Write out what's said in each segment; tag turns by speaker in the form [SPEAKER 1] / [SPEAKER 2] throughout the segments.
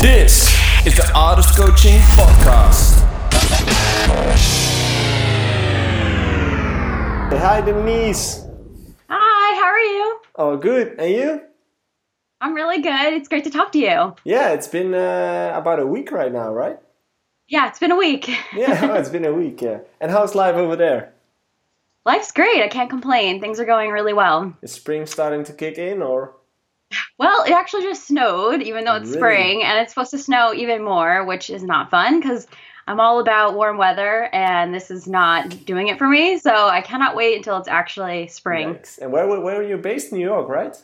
[SPEAKER 1] This is the Artist Coaching Podcast.
[SPEAKER 2] Hi, Denice.
[SPEAKER 3] Hi, how are you?
[SPEAKER 2] Oh, good. And you?
[SPEAKER 3] I'm really good. It's great to talk to you.
[SPEAKER 2] Yeah, it's been uh, about a week right now, right?
[SPEAKER 3] Yeah, it's been a week.
[SPEAKER 2] Yeah, oh, it's been a week, yeah. And how's life over there?
[SPEAKER 3] Life's great. I can't complain. Things are going really well.
[SPEAKER 2] Is spring starting to kick in or?
[SPEAKER 3] Well, it actually just snowed, even though it's
[SPEAKER 2] Really?
[SPEAKER 3] spring, and it's supposed to snow even more, which is not fun because I'm all about warm weather, and this is not doing it for me. So I cannot wait until it's actually spring.
[SPEAKER 2] And where, where are you based? New York, right?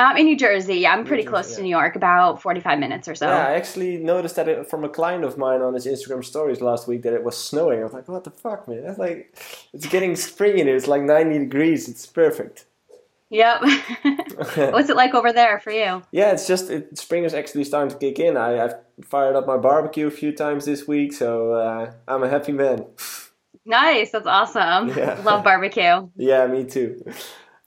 [SPEAKER 3] Um, in New Jersey, yeah, I'm pretty
[SPEAKER 2] Jersey,
[SPEAKER 3] close
[SPEAKER 2] yeah.
[SPEAKER 3] to New York, about 45 minutes or so.
[SPEAKER 2] Yeah, I actually noticed that it, from a client of mine on his Instagram stories last week that it was snowing. I was like, what the fuck, man? That's like, it's getting spring in it. It's like 90 degrees. It's perfect.
[SPEAKER 3] Yep. What's it like over there for you?
[SPEAKER 2] Yeah, it's just it, spring is actually starting to kick in. I, I've fired up my barbecue a few times this week, so uh, I'm a happy man.
[SPEAKER 3] Nice. That's awesome.
[SPEAKER 2] Yeah.
[SPEAKER 3] Love barbecue.
[SPEAKER 2] yeah, me too.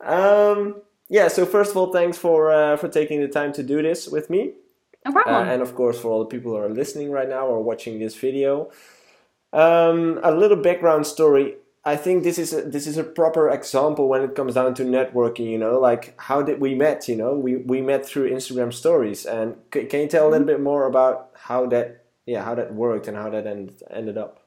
[SPEAKER 2] Um, yeah, so first of all, thanks for uh, for taking the time to do this with me,
[SPEAKER 3] No
[SPEAKER 2] uh,
[SPEAKER 3] problem.
[SPEAKER 2] and of course for all the people who are listening right now or watching this video. Um, a little background story. I think this is a, this is a proper example when it comes down to networking. You know, like how did we met? You know, we we met through Instagram stories. And c- can you tell a little mm-hmm. bit more about how that yeah how that worked and how that ended ended up?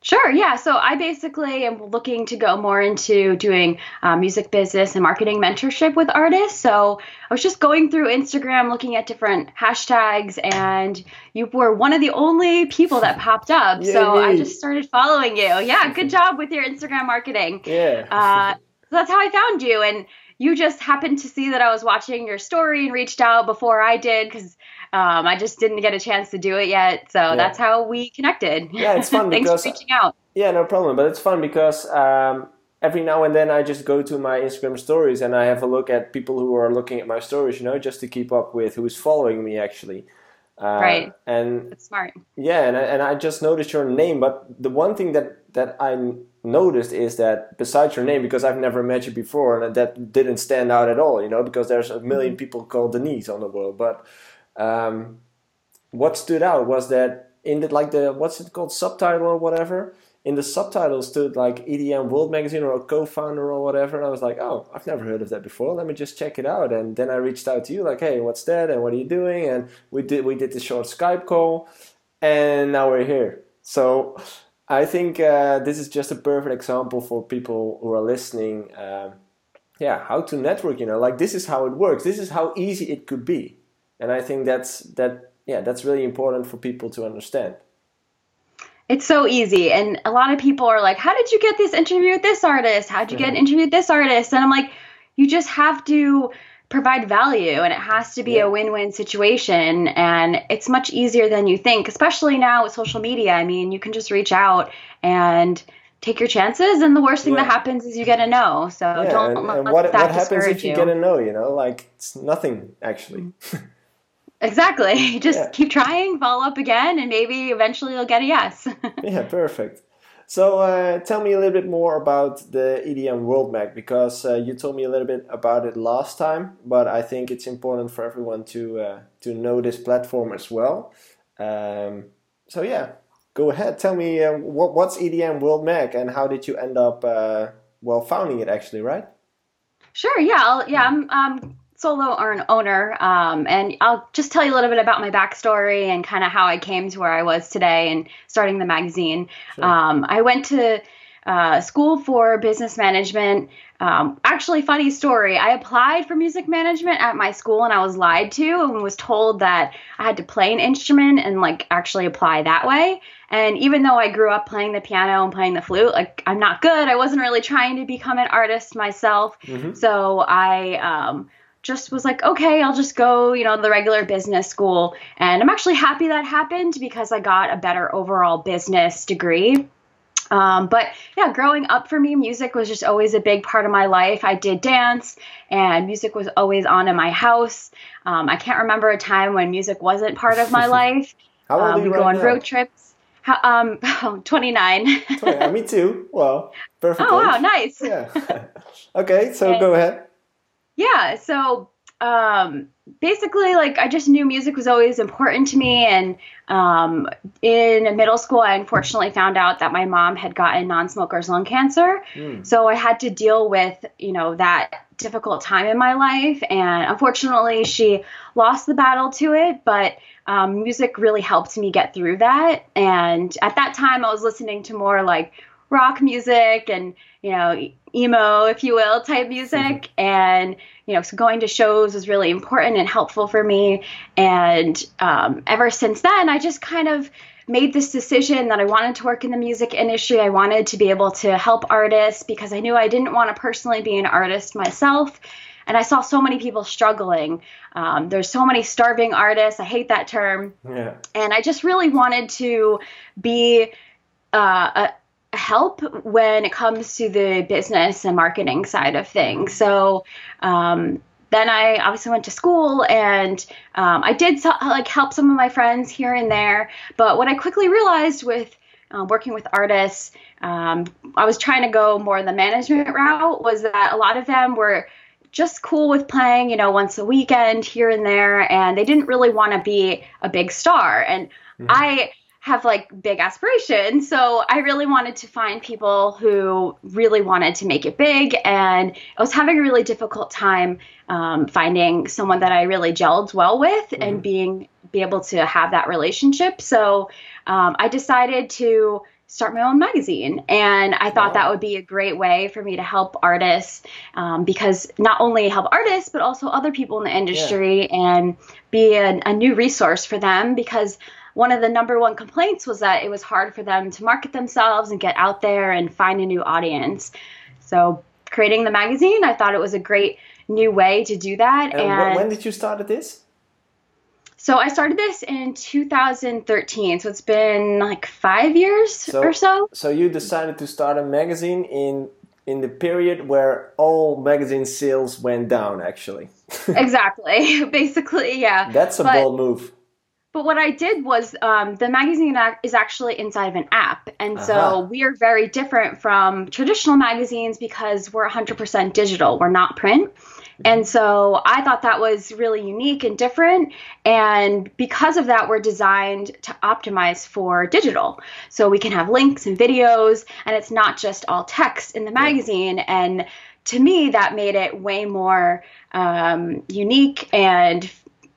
[SPEAKER 3] Sure, yeah. So I basically am looking to go more into doing uh, music business and marketing mentorship with artists. So I was just going through Instagram looking at different hashtags, and you were one of the only people that popped up. so I just started following you. Yeah, good job with your Instagram marketing.
[SPEAKER 2] Yeah.
[SPEAKER 3] Uh, so that's how I found you. And you just happened to see that I was watching your story and reached out before I did because um, I just didn't get a chance to do it yet. So that's how we connected.
[SPEAKER 2] Yeah, it's fun
[SPEAKER 3] Thanks
[SPEAKER 2] because-
[SPEAKER 3] for reaching out.
[SPEAKER 2] Yeah, no problem. But it's fun because um, every now and then I just go to my Instagram stories and I have a look at people who are looking at my stories, you know, just to keep up with who's following me actually. Uh,
[SPEAKER 3] Right.
[SPEAKER 2] And
[SPEAKER 3] That's smart.
[SPEAKER 2] yeah, and I, and I just noticed your name. But the one thing that that I noticed is that besides your name, because I've never met you before, and that didn't stand out at all, you know, because there's a 1000000 people called Denice on the world. But um, what stood out was that in the like the what's it called subtitle or whatever. In the subtitle stood like EDM World Magazine or a co-founder or whatever, and I was like, "Oh, I've never heard of that before. Let me just check it out." And then I reached out to you, like, "Hey, what's that? And what are you doing?" And we did we did the short Skype call, and now we're here. So I think uh, this is just a perfect example for people who are listening. Um, yeah, how to network. You know, like this is how it works. This is how easy it could be, and I think that's that. Yeah, that's really important for people to understand.
[SPEAKER 3] It's so easy. And a lot of people are like, How did you get this interview with this artist? How'd you get an mm-hmm. interview with this artist? And I'm like, You just have to provide value and it has to be
[SPEAKER 2] Yeah.
[SPEAKER 3] a win win situation. And it's much easier than you think, especially now with social media. I mean, you can just reach out and take your chances. And the worst thing
[SPEAKER 2] Yeah.
[SPEAKER 3] that happens is you get a no. So
[SPEAKER 2] Yeah,
[SPEAKER 3] don't
[SPEAKER 2] and,
[SPEAKER 3] let
[SPEAKER 2] and what,
[SPEAKER 3] that
[SPEAKER 2] what happens if you
[SPEAKER 3] you.
[SPEAKER 2] get a no? You know, like it's nothing actually. Mm-hmm.
[SPEAKER 3] exactly. Just
[SPEAKER 2] Yeah.
[SPEAKER 3] keep trying, follow up again, and maybe eventually you'll get a yes.
[SPEAKER 2] yeah, perfect. So uh, tell me a little bit more about the EDM World Mag because uh, you told me a little bit about it last time, but I think it's important for everyone to uh, to know this platform as well. Um, so yeah, go ahead. Tell me uh, what, what's EDM World Mag and how did you end up uh, well founding it actually, right?
[SPEAKER 3] Sure. Yeah. I'll, yeah. I'm um, solo or an owner, um, and I'll just tell you a little bit about my backstory and kind of how I came to where I was today and starting the magazine.
[SPEAKER 2] Sure.
[SPEAKER 3] Um, I went to uh, school for business management. Um, actually, funny story. I applied for music management at my school and I was lied to and was told that I had to play an instrument and like actually apply that way. And even though I grew up playing the piano and playing the flute, like I'm not good. I wasn't really trying to become an artist myself.
[SPEAKER 2] Mhm.
[SPEAKER 3] So I um, just was like, okay, I'll just go, you know, the regular business school. And I'm actually happy that happened because I got a better overall business degree. Um, but yeah, growing up for me, music was just always a big part of my life. I did dance, and music was always on in my house. Um, I can't remember a time when music wasn't part of my life.
[SPEAKER 2] How old
[SPEAKER 3] Um, we go on
[SPEAKER 2] now?
[SPEAKER 3] road trips. How, um, 29.
[SPEAKER 2] Oh, yeah, me too. Well, perfect.
[SPEAKER 3] oh, wow, nice.
[SPEAKER 2] Yeah. okay, so go ahead.
[SPEAKER 3] Yeah, so um, basically like I just knew music was always important to me. And um, in middle school, I unfortunately found out that my mom had gotten non-smokers lung cancer.
[SPEAKER 2] Mm.
[SPEAKER 3] So I had to deal with you know that difficult time in my life. And unfortunately, she lost the battle to it, but. Um, music really helped me get through that. And at that time, I was listening to more like rock music and you know emo if you will type music. Mm-hmm. and you know so going to shows was really important and helpful for me. And um, ever since then i just kind of made this decision that i wanted to work in the music industry. I wanted to be able to help artists because i knew i didn't want to personally be an artist myself. And i saw so many people struggling. Um, there's so many starving artists. I hate that term.
[SPEAKER 2] Yeah.
[SPEAKER 3] and i just really wanted to be uh, a, help when it comes to the business and marketing side of things. So um, then I obviously went to school and um, I did so, like help some of my friends here and there. But what I quickly realized with uh, working with artists, um, I was trying to go more the management route. Was that a lot of them were just cool with playing, you know, once a weekend here and there, and they didn't really want to be a big star. And mm-hmm. I have like big aspirations. So I really wanted to find people who really wanted to make it big. And I was having a really difficult time um, finding someone that I really gelled well with mm-hmm. and being be able to have that relationship. So um, I decided to start my own magazine. And I thought wow. that would be a great way for me to help artists um, because not only help artists, but also other people in the industry yeah. and be a, a new resource for them because one of the number one complaints was that it was hard for them to market themselves and get out there and find a new audience. So creating the magazine, I thought it was a great new way to do that.
[SPEAKER 2] And, and when did you start this?
[SPEAKER 3] So I started this in 2013. So it's been like five years so, or so.
[SPEAKER 2] So you decided to start a magazine in in the period where all magazine sales went down, actually.
[SPEAKER 3] exactly. Basically, yeah.
[SPEAKER 2] That's a but, bold move.
[SPEAKER 3] But what I did was um, the magazine is actually inside of an app. And so uh-huh. we are very different from traditional magazines because we're 100% digital, we're not print. And so I thought that was really unique and different. And because of that, we're designed to optimize for digital. So we can have links and videos, and it's not just all text in the magazine. And to me, that made it way more um, unique and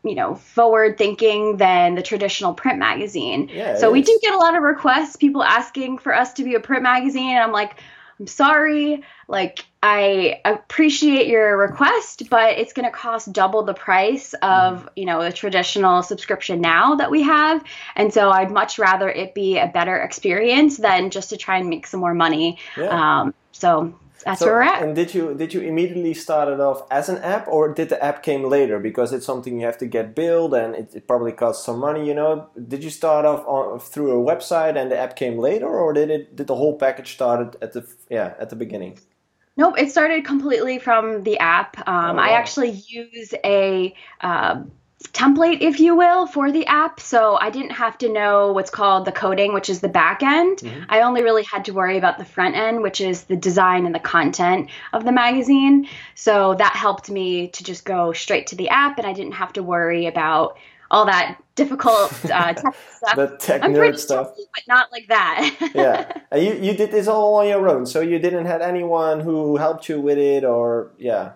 [SPEAKER 3] you know forward thinking than the traditional print magazine.
[SPEAKER 2] Yeah,
[SPEAKER 3] so we do get a lot of requests people asking for us to be a print magazine. And i'm like i'm sorry like i appreciate your request but it's going to cost double the price of mm. you know a traditional subscription now that we have. And so i'd much rather it be a better experience than just to try and make some more money.
[SPEAKER 2] Yeah.
[SPEAKER 3] um, so that's so, where we're at.
[SPEAKER 2] And did you did you immediately start it off as an app, or did the app came later because it's something you have to get built and it, it probably costs some money? You know, did you start off on, through a website and the app came later, or did it did the whole package started at the yeah at the beginning?
[SPEAKER 3] Nope, it started completely from the app. Um, oh, wow. I actually use a uh, template, if you will, for the app. So I didn't have to know what's called the coding, which is the back end. Mm-hmm. I only really had to worry about the front end, which is the design and the content of the magazine. So that helped me to just go straight to the app, and I didn't have to worry about all that difficult uh, tech stuff.
[SPEAKER 2] the tech I'm nerd stuff,
[SPEAKER 3] techy, but not like that.
[SPEAKER 2] yeah, and you you did this all on your own, so you didn't have anyone who helped you with it, or yeah.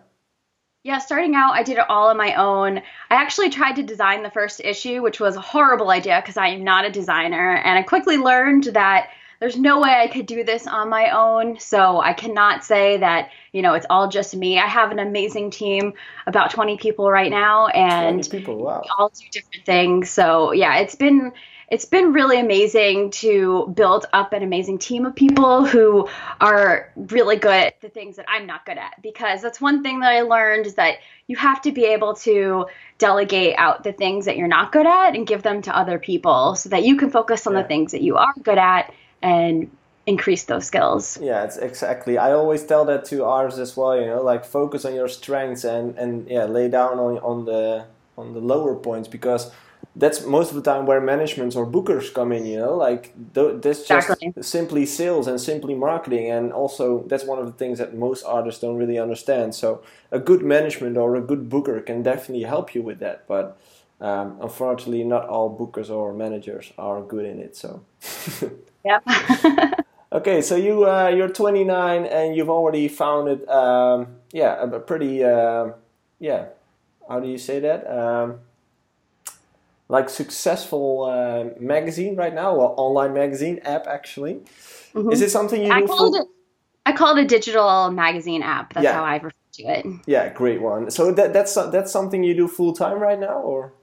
[SPEAKER 3] Yeah, starting out, I did it all on my own. I actually tried to design the first issue, which was a horrible idea because I am not a designer. And I quickly learned that there's no way I could do this on my own. So I cannot say that, you know, it's all just me. I have an amazing team, about 20 people right now, and
[SPEAKER 2] people, wow.
[SPEAKER 3] all do different things. So yeah, it's been it's been really amazing to build up an amazing team of people who are really good at the things that I'm not good at. Because that's one thing that I learned is that you have to be able to delegate out the things that you're not good at and give them to other people so that you can focus on yeah. the things that you are good at and increase those skills.
[SPEAKER 2] Yeah, it's exactly. I always tell that to artists as well, you know, like focus on your strengths and and yeah, lay down on on the on the lower points because that's most of the time where managements or bookers come in you know like th- that's just
[SPEAKER 3] Exactly.
[SPEAKER 2] simply sales and simply marketing and also that's one of the things that most artists don't really understand so a good management or a good booker can definitely help you with that but um, unfortunately not all bookers or managers are good in it so
[SPEAKER 3] Yep.
[SPEAKER 2] Okay, so you uh, you're 29 and you've already founded um, yeah a, pretty um yeah how do you say that um, like successful uh, magazine right now or online magazine app actually
[SPEAKER 3] Mhm.
[SPEAKER 2] is it something you
[SPEAKER 3] I
[SPEAKER 2] do
[SPEAKER 3] call it a, I call it a digital magazine app. That's
[SPEAKER 2] Yeah.
[SPEAKER 3] how I refer to it.
[SPEAKER 2] yeah great one so that that's that's something you do full time right now or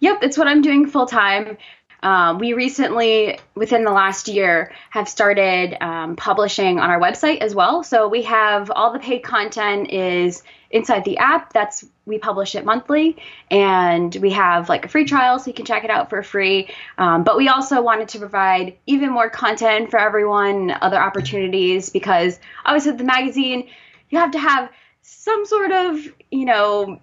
[SPEAKER 3] Yep, it's what I'm doing full time. Um, we recently, within the last year, have started um, publishing on our website as well. So we have all the paid content is inside the app. That's we publish it monthly, and we have like a free trial, so you can check it out for free. Um, but we also wanted to provide even more content for everyone, other opportunities, because obviously the magazine, you have to have some sort of you know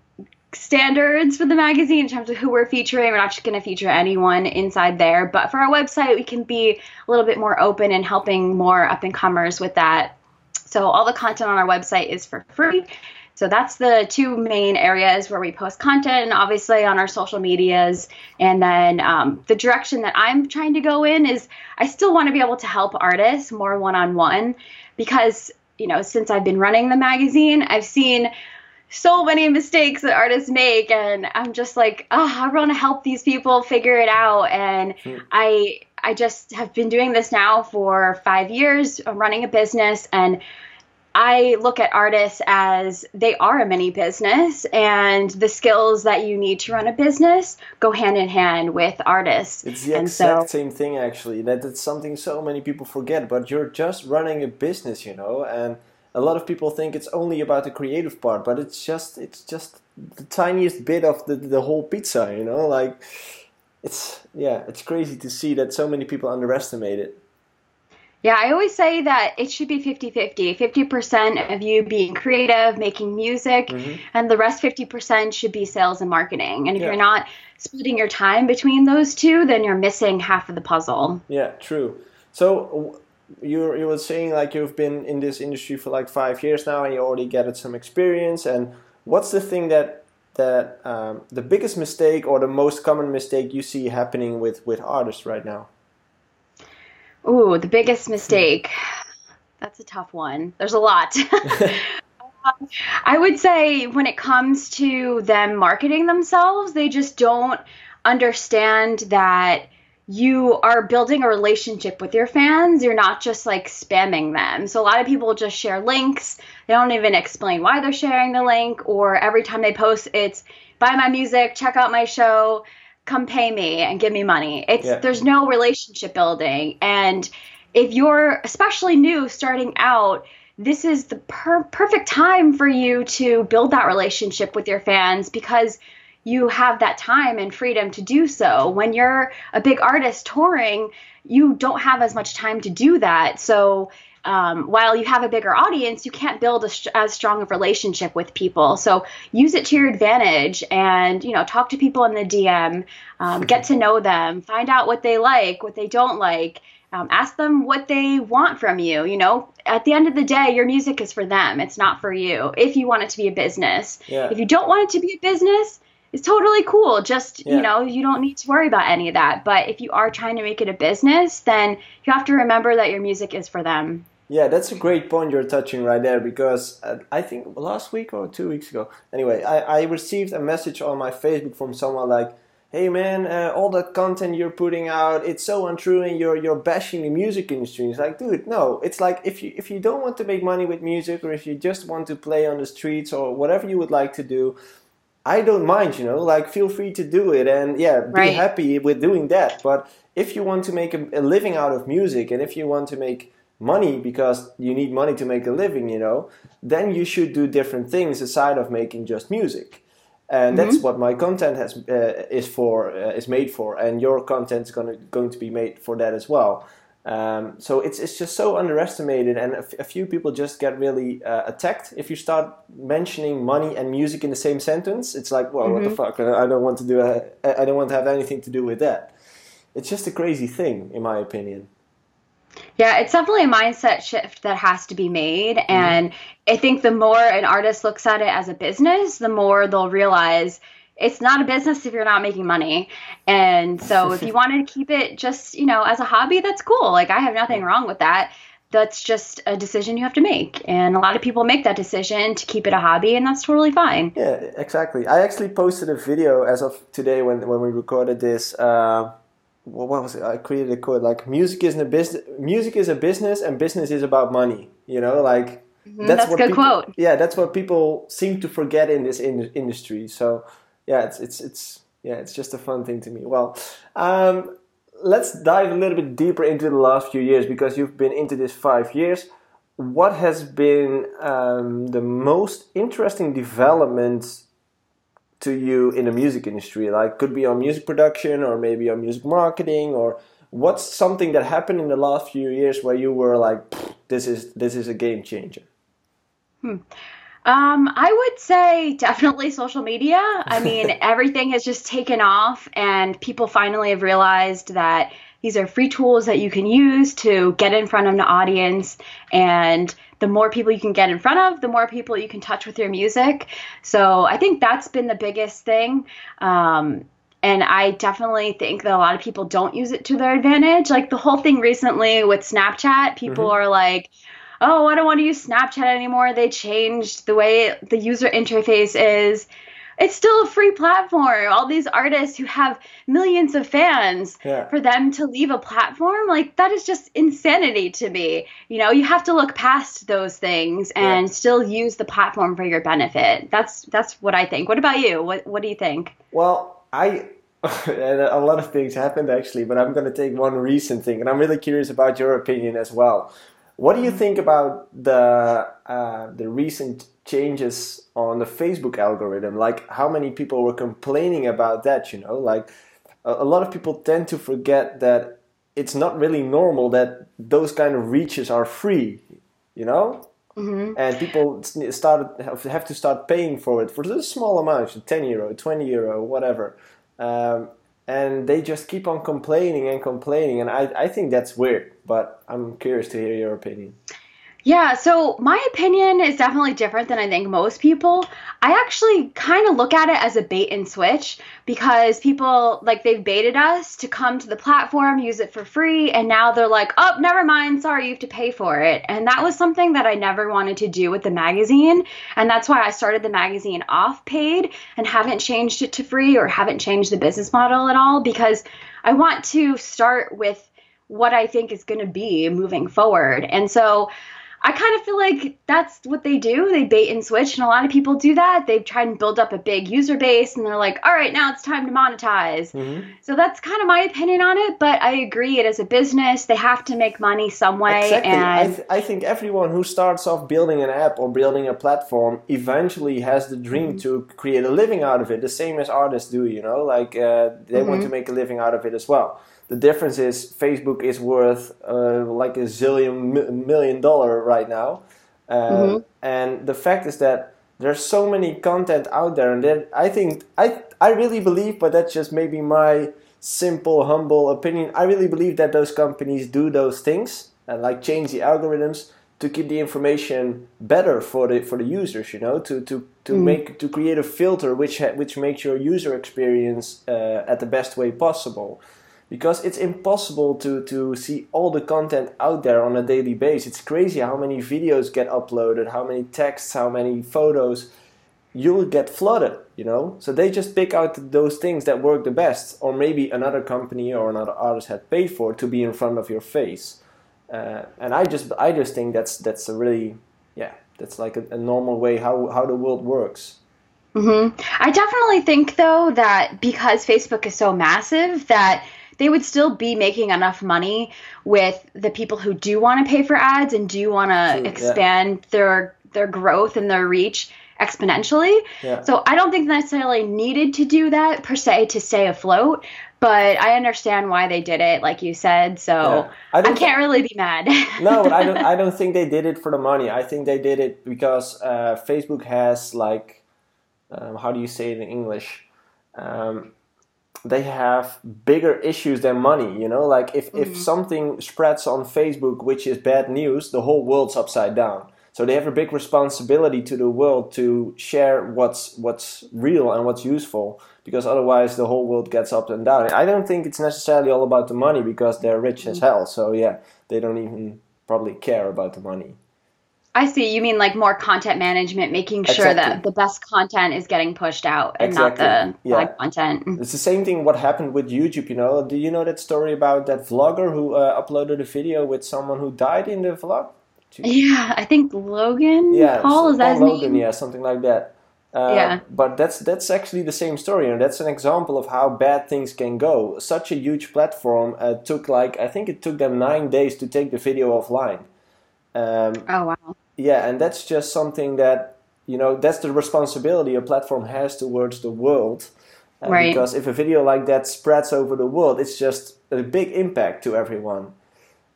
[SPEAKER 3] standards for the magazine in terms of who we're featuring. We're not just going to feature anyone inside there, but for our website, we can be a little bit more open and helping more up and comers with that. So all the content on our website is for free. So that's the two main areas where we post content, and obviously on our social medias. And then um, the direction that I'm trying to go in is I still want to be able to help artists more one on one because, you know, since I've been running the magazine, I've seen so many mistakes that artists make and i'm just like oh i want to help these people figure it out and i i just have been doing this now for five years uh, running a business and i look at artists as they are a mini business and the skills that you need to run a business go hand in hand with artists
[SPEAKER 2] It's the
[SPEAKER 3] and
[SPEAKER 2] exact
[SPEAKER 3] so
[SPEAKER 2] same thing, actually. That it's something so many people forget. But you're just running a business, you know, and a lot of people think it's only about the creative part, but it's just it's just the tiniest bit of the the whole pizza, you know. Like it's yeah, it's crazy to see that so many people underestimate it.
[SPEAKER 3] Yeah, I always say that it should be 50 50. 50% of you being creative, making music,
[SPEAKER 2] Mhm.
[SPEAKER 3] and the rest 50% should be sales and marketing. And if
[SPEAKER 2] Yeah.
[SPEAKER 3] you're not splitting your time between those two, then you're missing half of the puzzle.
[SPEAKER 2] Yeah, true. So you you were saying like you've been in this industry for like five years now, and you already gathered some experience. And what's the thing that that um, the biggest mistake or the most common mistake you see happening with with artists right now?
[SPEAKER 3] Ooh, the biggest mistake. That's a tough one. There's a lot. Um, I would say when it comes to them marketing themselves, they just don't understand that you are building a relationship with your fans. You're not just like spamming them. So a lot of people just share links. They don't even explain why they're sharing the link, or every time they post, it's buy my music, check out my show, come pay me and give me money. It's
[SPEAKER 2] Yeah.
[SPEAKER 3] there's no relationship building. And if you're especially new starting out, this is the per- perfect time for you to build that relationship with your fans because you have that time and freedom to do so. When you're a big artist touring, you don't have as much time to do that. So um, while you have a bigger audience, you can't build a as strong of relationship with people. So use it to your advantage, and you know, talk to people in the DM, um, get to know them, find out what they like, what they don't like. Um, ask them what they want from you. You know, at the end of the day, your music is for them. It's not for you. If you want it to be a business,
[SPEAKER 2] Yeah.
[SPEAKER 3] if you don't want it to be a business, it's totally cool. Just,
[SPEAKER 2] Yeah.
[SPEAKER 3] you know, you don't need to worry about any of that. But if you are trying to make it a business, then you have to remember that your music is for them.
[SPEAKER 2] Yeah, that's a great point you're touching right there because uh, I think last week or two weeks ago. Anyway, I, I received a message on my Facebook from someone like, "Hey man, uh, all that content you're putting out, it's so untrue, and you're you're bashing the music industry." It's like, dude, no. It's like if you if you don't want to make money with music, or if you just want to play on the streets, or whatever you would like to do, I don't mind, you know, like feel free to do it and yeah, be
[SPEAKER 3] Right.
[SPEAKER 2] happy with doing that. But if you want to make a, a living out of music and if you want to make money because you need money to make a living, you know, then you should do different things aside of making just music. And that's what my content has uh, is for uh, is made for, and your content is going to going to be made for that as well. Um, so it's it's just so underestimated, and a, f- a few people just get really uh, attacked if you start mentioning money and music in the same sentence. It's like, well, what the fuck? I don't want to do. A, I don't want to have anything to do with that. It's just a crazy thing, in my opinion.
[SPEAKER 3] Yeah, it's definitely a mindset shift that has to be made. And I think the more an artist looks at it as a business, the more they'll realize it's not a business if you're not making money. And so if you want to keep it just, you know, as a hobby, that's cool. Like I have nothing wrong with that. That's just a decision you have to make. And a lot of people make that decision to keep it a hobby and that's totally fine.
[SPEAKER 2] Yeah, exactly. I actually posted a video as of today when when we recorded this. Uh, what was it? I created a quote like music isn't a business. Music is a business, and business is about money. You know, like
[SPEAKER 3] Mm-hmm. That's a good
[SPEAKER 2] people,
[SPEAKER 3] quote.
[SPEAKER 2] Yeah, that's what people seem to forget in this in- industry. So yeah, it's it's it's yeah, it's just a fun thing to me. Well, um, let's dive a little bit deeper into the last few years because you've been into this five years. What has been um, the most interesting development to you in the music industry? Like, could be on music production or maybe on music marketing, or what's something that happened in the last few years where you were like, "This is this is a game changer."
[SPEAKER 3] Um, I would say definitely social media. I mean, everything has just taken off, and people finally have realized that these are free tools that you can use to get in front of an audience. And the more people you can get in front of, the more people you can touch with your music. So I think that's been the biggest thing. Um, and I definitely think that a lot of people don't use it to their advantage. Like the whole thing recently with Snapchat, people are like, oh, I don't want to use Snapchat anymore. They changed the way the user interface is. It's still a free platform. All these artists who have millions of fans,
[SPEAKER 2] Yeah.
[SPEAKER 3] for them to leave a platform, like that is just insanity to me. You know, you have to look past those things and
[SPEAKER 2] Yeah.
[SPEAKER 3] still use the platform for your benefit. That's that's what I think. What about you? What what do you think?
[SPEAKER 2] Well, I and a lot of things happened actually, but I'm going to take one recent thing, and I'm really curious about your opinion as well. What do you think about the uh, the recent changes on the Facebook algorithm? Like, how many people were complaining about that? You know, like a, a lot of people tend to forget that it's not really normal that those kind of reaches are free. You know, and people started have have to start paying for it for this small amount, 10 euro, 20 euro, whatever. Um, and they just keep on complaining and complaining, and I, I think that's weird. But I'm curious to hear your opinion.
[SPEAKER 3] Yeah, so my opinion is definitely different than I think most people. I actually kind of look at it as a bait and switch because people like they've baited us to come to the platform, use it for free, and now they're like, "Oh, never mind, sorry, you have to pay for it." And that was something that I never wanted to do with the magazine, and that's why I started the magazine off paid and haven't changed it to free or haven't changed the business model at all because I want to start with what I think is going to be moving forward. And so I kind of feel like that's what they do. They bait and switch, and a lot of people do that. They try and build up a big user base, and they're like, all right, now it's time to monetize. Mm-hmm. So that's kind of my opinion on it, but I agree it is a business. They have to make money some way.
[SPEAKER 2] Exactly. I,
[SPEAKER 3] And
[SPEAKER 2] th- I think everyone who starts off building an app or building a platform eventually has the dream mm-hmm. to create a living out of it, the same as artists do, you know, like uh, they want to mm-hmm. make a living out of it as well. The difference is Facebook is worth uh, like a zillion million dollar right now. Uh, And the fact is that there's so many content out there, and then I think I I really believe, but that's just maybe my simple, humble opinion. I really believe that those companies do those things and like change the algorithms to keep the information better for the for the users. You know, to to to make to create a filter which ha- which makes your user experience uh, at the best way possible because it's impossible to to see all the content out there on a daily basis. It's crazy how many videos get uploaded, how many texts, how many photos. You'll get flooded, you know. So they just pick out those things that work the best, or maybe another company or another artist had paid for to be in front of your face. Uh, and I just I just think that's that's a really yeah that's like a, a normal way how how the world works.
[SPEAKER 3] hmm I definitely think though that because Facebook is so massive that they would still be making enough money with the people who do want to pay for ads and do want to
[SPEAKER 2] yeah.
[SPEAKER 3] expand their their growth and their reach exponentially.
[SPEAKER 2] Yeah.
[SPEAKER 3] So I don't think necessarily needed to do that per se to stay afloat, but I understand why they did it, like you said. So
[SPEAKER 2] Yeah. I
[SPEAKER 3] I, can't really be mad.
[SPEAKER 2] no, I don't. I don't think they did it for the money. I think they did it because uh, Facebook has like, um, how do you say it in English? Um, they have bigger issues than money. You know, like if if mm-hmm. something spreads on Facebook, which is bad news, the whole world's upside down. So they have a big responsibility to the world to share what's what's real and what's useful, because otherwise the whole world gets up and down. I don't think it's necessarily all about the money because they're rich as mm-hmm. hell. So yeah, they don't even probably care about the money.
[SPEAKER 3] I see. You mean like more content management, making sure
[SPEAKER 2] Exactly.
[SPEAKER 3] that the best content is getting pushed out and
[SPEAKER 2] Exactly.
[SPEAKER 3] not the
[SPEAKER 2] Yeah.
[SPEAKER 3] bad content.
[SPEAKER 2] It's the same thing what happened with YouTube, you know. Do you know that story about that vlogger who uh, uploaded a video with someone who died in the vlog?
[SPEAKER 3] Yeah, I think Logan
[SPEAKER 2] Yeah,
[SPEAKER 3] Paul is that his
[SPEAKER 2] Paul Logan,
[SPEAKER 3] name?
[SPEAKER 2] yeah, something like that. Uh,
[SPEAKER 3] Yeah.
[SPEAKER 2] But that's that's actually the same story, and that's an example of how bad things can go. Such a huge platform uh, took like I think it took them nine days to take the video offline. Um,
[SPEAKER 3] Oh wow.
[SPEAKER 2] Yeah, and that's just something that you know that's the responsibility a platform has towards the world. Uh,
[SPEAKER 3] Right.
[SPEAKER 2] Because if a video like that spreads over the world, it's just a big impact to everyone,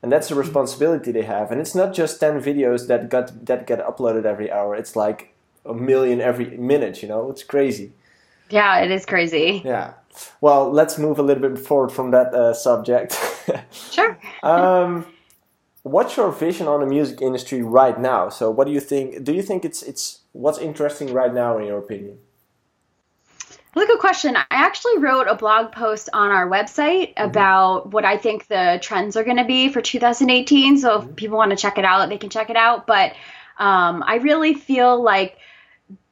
[SPEAKER 2] and that's the responsibility they have. And it's not just ten videos that got that get uploaded every hour. It's like a million every minute. You know, it's crazy.
[SPEAKER 3] Yeah, it is crazy.
[SPEAKER 2] Yeah. Well, let's move a little bit forward from that uh, subject.
[SPEAKER 3] Sure.
[SPEAKER 2] um, what's your vision on the music industry right now? So, what do you think? Do you think it's it's what's interesting right now in your opinion?
[SPEAKER 3] Really good question. I actually wrote a blog post on our website about what I think the trends are going to be for 2018. So if people want to check it out, they can check it out. But um, I really feel like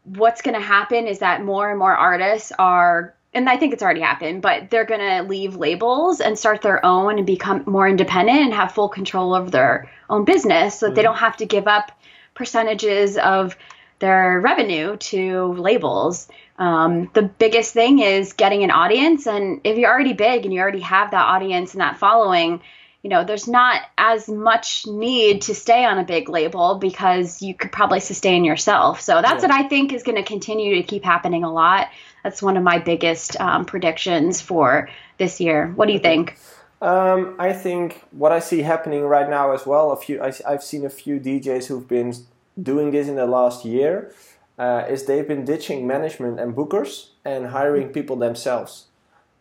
[SPEAKER 3] what's going to happen is that more and more artists are, and I think it's already happened, but they're going to leave labels and start their own and become more independent and have full control of their own business so that they don't have to give up percentages of their revenue to labels. Um, the biggest thing is getting an audience. And if you're already big and you already have that audience and that following, you know, there's not as much need to stay on a big label because you could probably sustain yourself. So that's
[SPEAKER 2] Yeah.
[SPEAKER 3] what I think is going to continue to keep happening a lot. That's one of my biggest um, predictions for this year. What do you think?
[SPEAKER 2] Um, I think what I see happening right now as well. A few I, I've seen a few DJs who've been doing this in the last year. Uh, is they've been ditching management and bookers and hiring people themselves.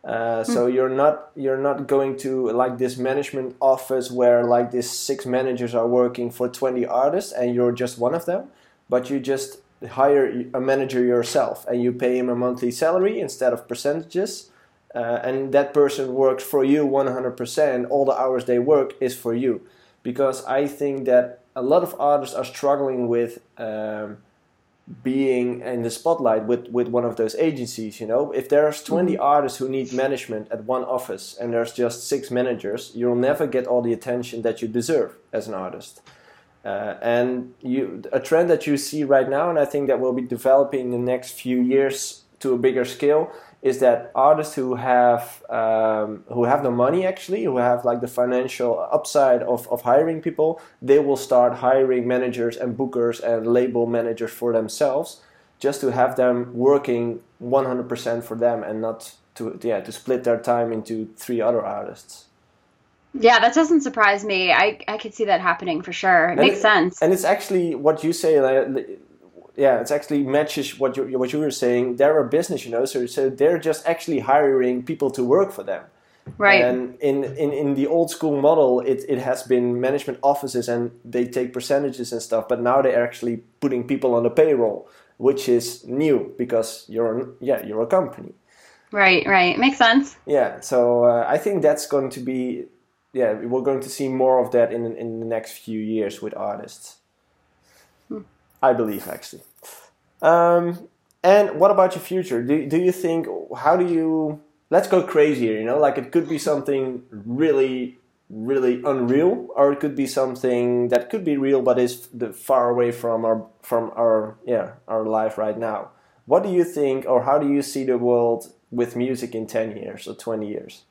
[SPEAKER 2] Uh, so you're not you're not going to like this management office where like these six managers are working for 20 artists and you're just one of them, but you just hire a manager yourself and you pay him a monthly salary instead of percentages. Uh, and that person works for you 100%. All the hours they work is for you, because I think that a lot of artists are struggling with um, being in the spotlight with, with one of those agencies. You know, if there's 20 artists who need management at one office and there's just six managers, you'll never get all the attention that you deserve as an artist. Uh, and you, a trend that you see right now, and I think that will be developing in the next few years to a bigger scale, is that artists who have um, who have the money actually, who have like the financial upside of, of hiring people, they will start hiring managers and bookers and label managers for themselves, just to have them working 100% for them and not to yeah to split their time into three other artists.
[SPEAKER 3] Yeah, that doesn't surprise me. I, I could see that happening for sure. It
[SPEAKER 2] And
[SPEAKER 3] makes
[SPEAKER 2] it-
[SPEAKER 3] sense.
[SPEAKER 2] And it's actually what you say. Like, yeah, it's actually matches what you what you were saying. They're a business, you know, so so they're just actually hiring people to work for them.
[SPEAKER 3] right.
[SPEAKER 2] And in, in, in the old school model, it, it has been management offices and they take percentages and stuff. But now they're actually putting people on the payroll, which is new because you're yeah you're a company.
[SPEAKER 3] right, right. Makes sense.
[SPEAKER 2] Yeah, so uh, I think that's going to be yeah we're going to see more of that in in the next few years with artists. I believe actually. Um, and what about your future? Do do you think how do you let's go crazier? You know, like it could be something really really unreal, or it could be something that could be real but is the far away from our from our yeah our life right now. What do you think, or how do you see the world with music in ten years or twenty years?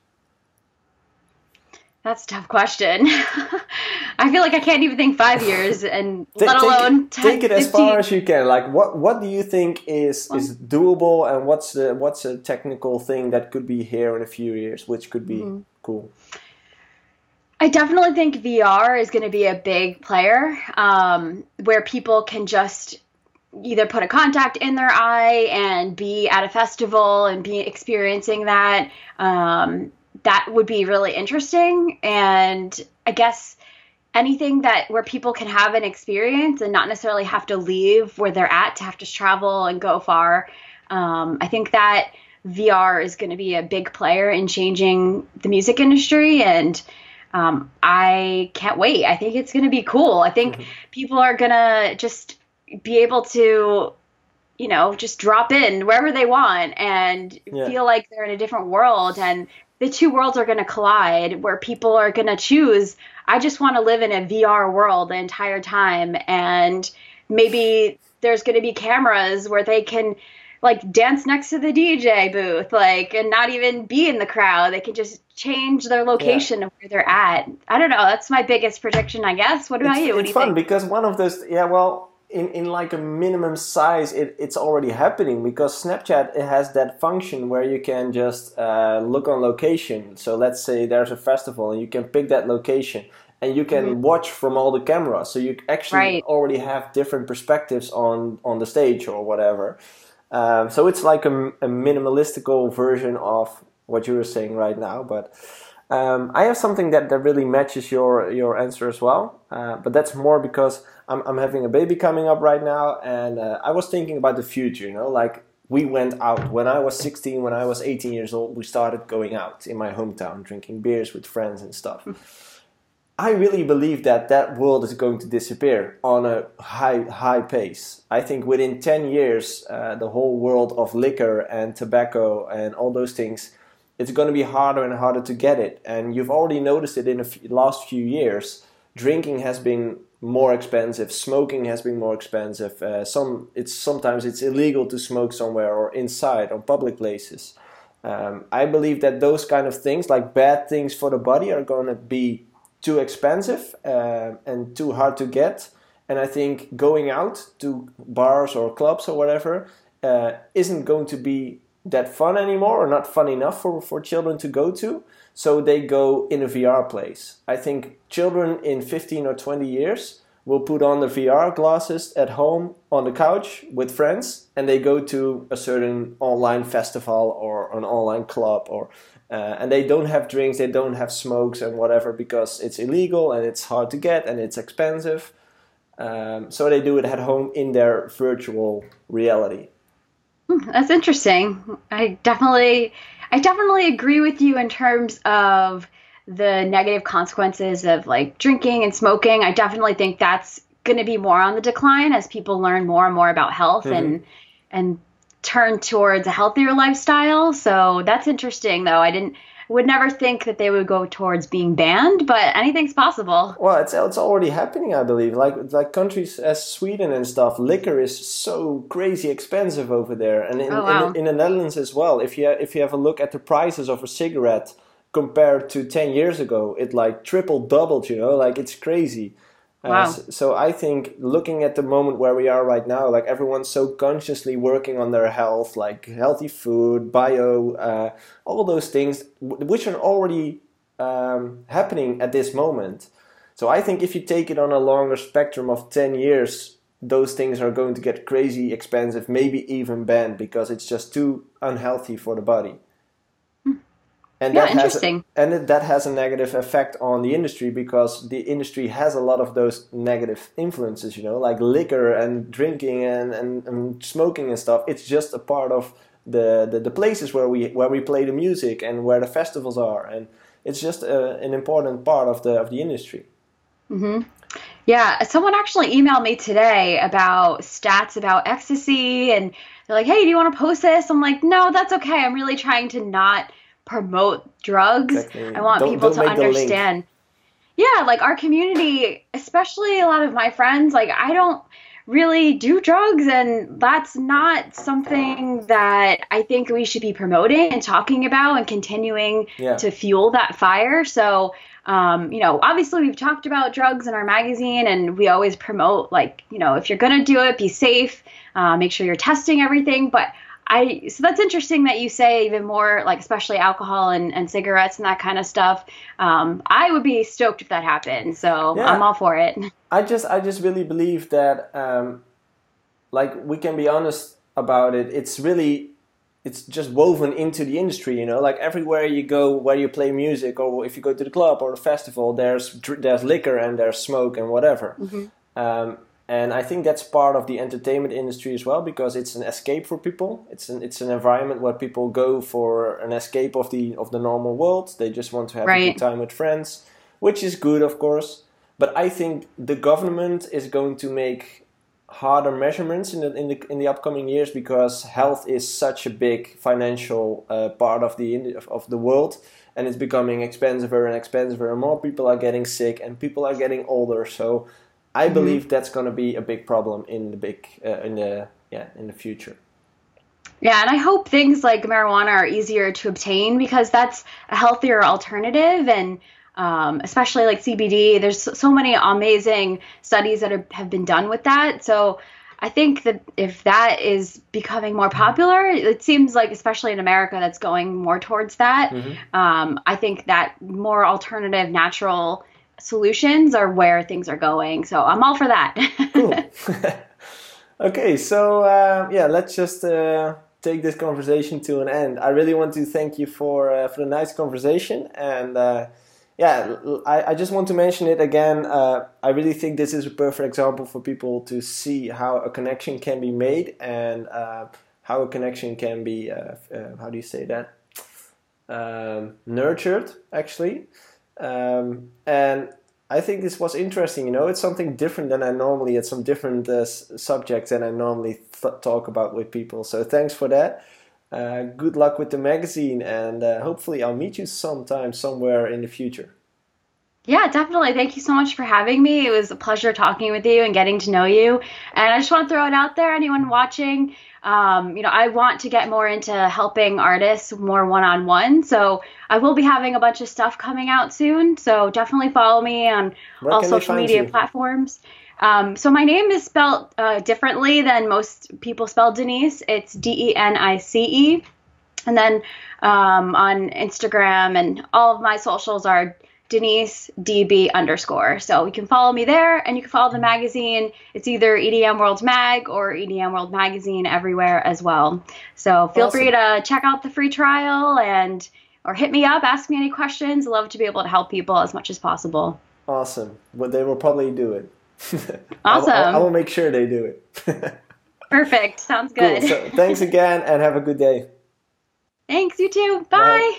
[SPEAKER 3] That's a tough question. I feel like I can't even think five years, and
[SPEAKER 2] Ta-
[SPEAKER 3] let
[SPEAKER 2] take
[SPEAKER 3] alone
[SPEAKER 2] it,
[SPEAKER 3] 10,
[SPEAKER 2] take it as
[SPEAKER 3] 15.
[SPEAKER 2] far as you can. Like, what what do you think is is doable, and what's the what's a technical thing that could be here in a few years, which could be
[SPEAKER 3] Mm-hmm.
[SPEAKER 2] cool?
[SPEAKER 3] I definitely think VR is going to be a big player um, where people can just either put a contact in their eye and be at a festival and be experiencing that. Um, that would be really interesting. And I guess anything that where people can have an experience and not necessarily have to leave where they're at to have to travel and go far. Um, I think that VR is going to be a big player in changing the music industry and um, I can't wait. I think it's going to be cool. I think people are going to just be able to, you know, just drop in wherever they want and
[SPEAKER 2] Yeah.
[SPEAKER 3] feel like they're in a different world. And the two worlds are going to collide where people are going to choose, I just want to live in a VR world the entire time. And maybe there's going to be cameras where they can like dance next to the DJ booth, like, and not even be in the crowd. They can just change their location of where they're at. I don't know. That's my biggest prediction, I guess. What about
[SPEAKER 2] it's,
[SPEAKER 3] you? What
[SPEAKER 2] it's fun
[SPEAKER 3] think?
[SPEAKER 2] because one of those yeah well in, in like a minimum size it, it's already happening because snapchat it has that function where you can just uh, look on location so let's say there's a festival and you can pick that location and you can watch from all the cameras so you actually
[SPEAKER 3] Mm-hmm. Right.
[SPEAKER 2] already have different perspectives on on the stage or whatever um, so it's like a, a minimalistical version of what you were saying right now but um, I have something that, that really matches your your answer as well, uh, but that's more because I'm, I'm having a baby coming up right now, and uh, I was thinking about the future. You know, like we went out when I was 16, when I was 18 years old, we started going out in my hometown, drinking beers with friends and stuff. I really believe that that world is going to disappear on a high high pace. I think within 10 years, uh, the whole world of liquor and tobacco and all those things it's going to be harder and harder to get it. And you've already noticed it in the last few years. Drinking has been more expensive. Smoking has been more expensive. Uh, some it's sometimes it's illegal to smoke somewhere or inside on public places. Um, I believe that those kind of things, like bad things for the body, are going to be too expensive uh, and too hard to get. And I think going out to bars or clubs or whatever uh, isn't going to be that fun anymore or not fun enough for, for children to go to. So they go in a VR place. I think children in 15 or 20 years will put on the VR glasses at home on the couch with friends and they go to a certain online festival or an online club or uh, and they don't have drinks, they don't have smokes and whatever because it's illegal and it's hard to get and it's expensive. Um, so they do it at home in their virtual reality.
[SPEAKER 3] Hmm, that's interesting. I definitely, I definitely agree with you in terms of the negative consequences of like drinking and smoking. I definitely think that's going to be more on the decline as people learn more and more about health and mm-hmm. and turn towards a healthier lifestyle. So that's interesting, though. I didn't would never think that they would go towards being banned, but anything's possible.
[SPEAKER 2] Well, it's it's already happening, I believe. Like like countries as Sweden and stuff, liquor is so crazy expensive over there, and in,
[SPEAKER 3] Oh, wow.
[SPEAKER 2] in, in the Netherlands as well. If you if you have a look at the prices of a cigarette compared to ten years ago, it like triple doubled. You know, like it's crazy. Uh,
[SPEAKER 3] Wow.
[SPEAKER 2] s- so I think looking at the moment where we are right now, like everyone's so consciously working on their health, like healthy food, bio, uh, all those things, which are already um, happening at this moment. So I think if you take it on a longer spectrum of 10 years, those things are going to get crazy expensive, maybe even banned because it's just too unhealthy for the body. And
[SPEAKER 3] Yeah,
[SPEAKER 2] that has
[SPEAKER 3] interesting.
[SPEAKER 2] and that has a negative effect on the industry because the industry has a lot of those negative influences, you know, like liquor and drinking and, and, and smoking and stuff. It's just a part of the, the, the places where we where we play the music and where the festivals are, and it's just a, an important part of the of the industry. Hmm.
[SPEAKER 3] Yeah, someone actually emailed me today about stats about ecstasy, and they're like, "Hey, do you want to post this?" I'm like, "No, that's okay. I'm really trying to not promote drugs.
[SPEAKER 2] Exactly.
[SPEAKER 3] I want
[SPEAKER 2] Don't-
[SPEAKER 3] people
[SPEAKER 2] don't
[SPEAKER 3] to
[SPEAKER 2] make the link.
[SPEAKER 3] understand." Yeah, like our community, especially a lot of my friends, like I don't really do drugs, and that's not something that I think we should be promoting and talking about and continuing
[SPEAKER 2] Yeah.
[SPEAKER 3] to fuel that fire. So um, you know, obviously we've talked about drugs in our magazine, and we always promote like, you know, if you're gonna do it, be safe, uh, make sure you're testing everything. But I so that's interesting that you say even more like especially alcohol and, and cigarettes and that kind of stuff. Um, I would be stoked if that happened. So yeah. I'm all for it.
[SPEAKER 2] I just I just really believe that um, like we can be honest about it. It's really it's just woven into the industry, you know. Like everywhere you go, where you play music, or if you go to the club or a festival, there's there's liquor and there's smoke and whatever. Mm-hmm. Um, and I think that's part of the entertainment industry as well because it's an escape for people. It's an it's an environment where people go for an escape of the of the normal world. They just want to have right. a good time with friends, which is good, of course. But I think the government is going to make harder measurements in the in the in the upcoming years because health is such a big financial uh, part of the of the world and it's becoming expensiver and expensiver and more people are getting sick and people are getting older so I mm-hmm. believe that's going to be a big problem in the big uh, in the yeah in the future.
[SPEAKER 3] Yeah, and I hope things like marijuana are easier to obtain because that's a healthier alternative and um, especially like CBD. There's so many amazing studies that are, have been done with that. So I think that if that is becoming more popular, it seems like, especially in America, that's going more towards that. Mm-hmm. Um, I think that more alternative, natural solutions are where things are going. So I'm all for that.
[SPEAKER 2] cool. okay, so uh, yeah, let's just uh, take this conversation to an end. I really want to thank you for uh, for the nice conversation and uh, yeah, I, I just want to mention it again. Uh, I really think this is a perfect example for people to see how a connection can be made and uh, how a connection can be, uh, uh how do you say that? Um, nurtured, actually. Um, and I think this was interesting. You know, it's something different than I normally, it's some different uh, subjects than I normally th- talk about with people. So thanks for that. Uh, good luck with the magazine, and uh, hopefully, I'll meet you sometime somewhere in the future.
[SPEAKER 3] Yeah, definitely. Thank you so much for having me. It was a pleasure talking with you and getting to know you. And I just want to throw it out there, anyone watching, um, you know, I want to get more into helping artists more one on one. So I will be having a bunch of stuff coming out soon. So definitely follow me on Where all social media you? platforms. Um, so my name is spelled uh, differently than most people spell Denise. It's D E N I C E. And then um, on Instagram and all of my socials are Denice DB underscore. So you can follow me there and you can follow the magazine. It's either EDM World Mag or EDM World Magazine everywhere as well. So feel awesome. free to check out the free trial and or hit me up, ask me any questions. Love to be able to help people as much as possible.
[SPEAKER 2] Awesome. Well, they will probably do it.
[SPEAKER 3] awesome. I,
[SPEAKER 2] I, will make sure they do it.
[SPEAKER 3] Perfect. Sounds good.
[SPEAKER 2] Cool. So, thanks again and have a good day.
[SPEAKER 3] Thanks, you too. Bye. Bye.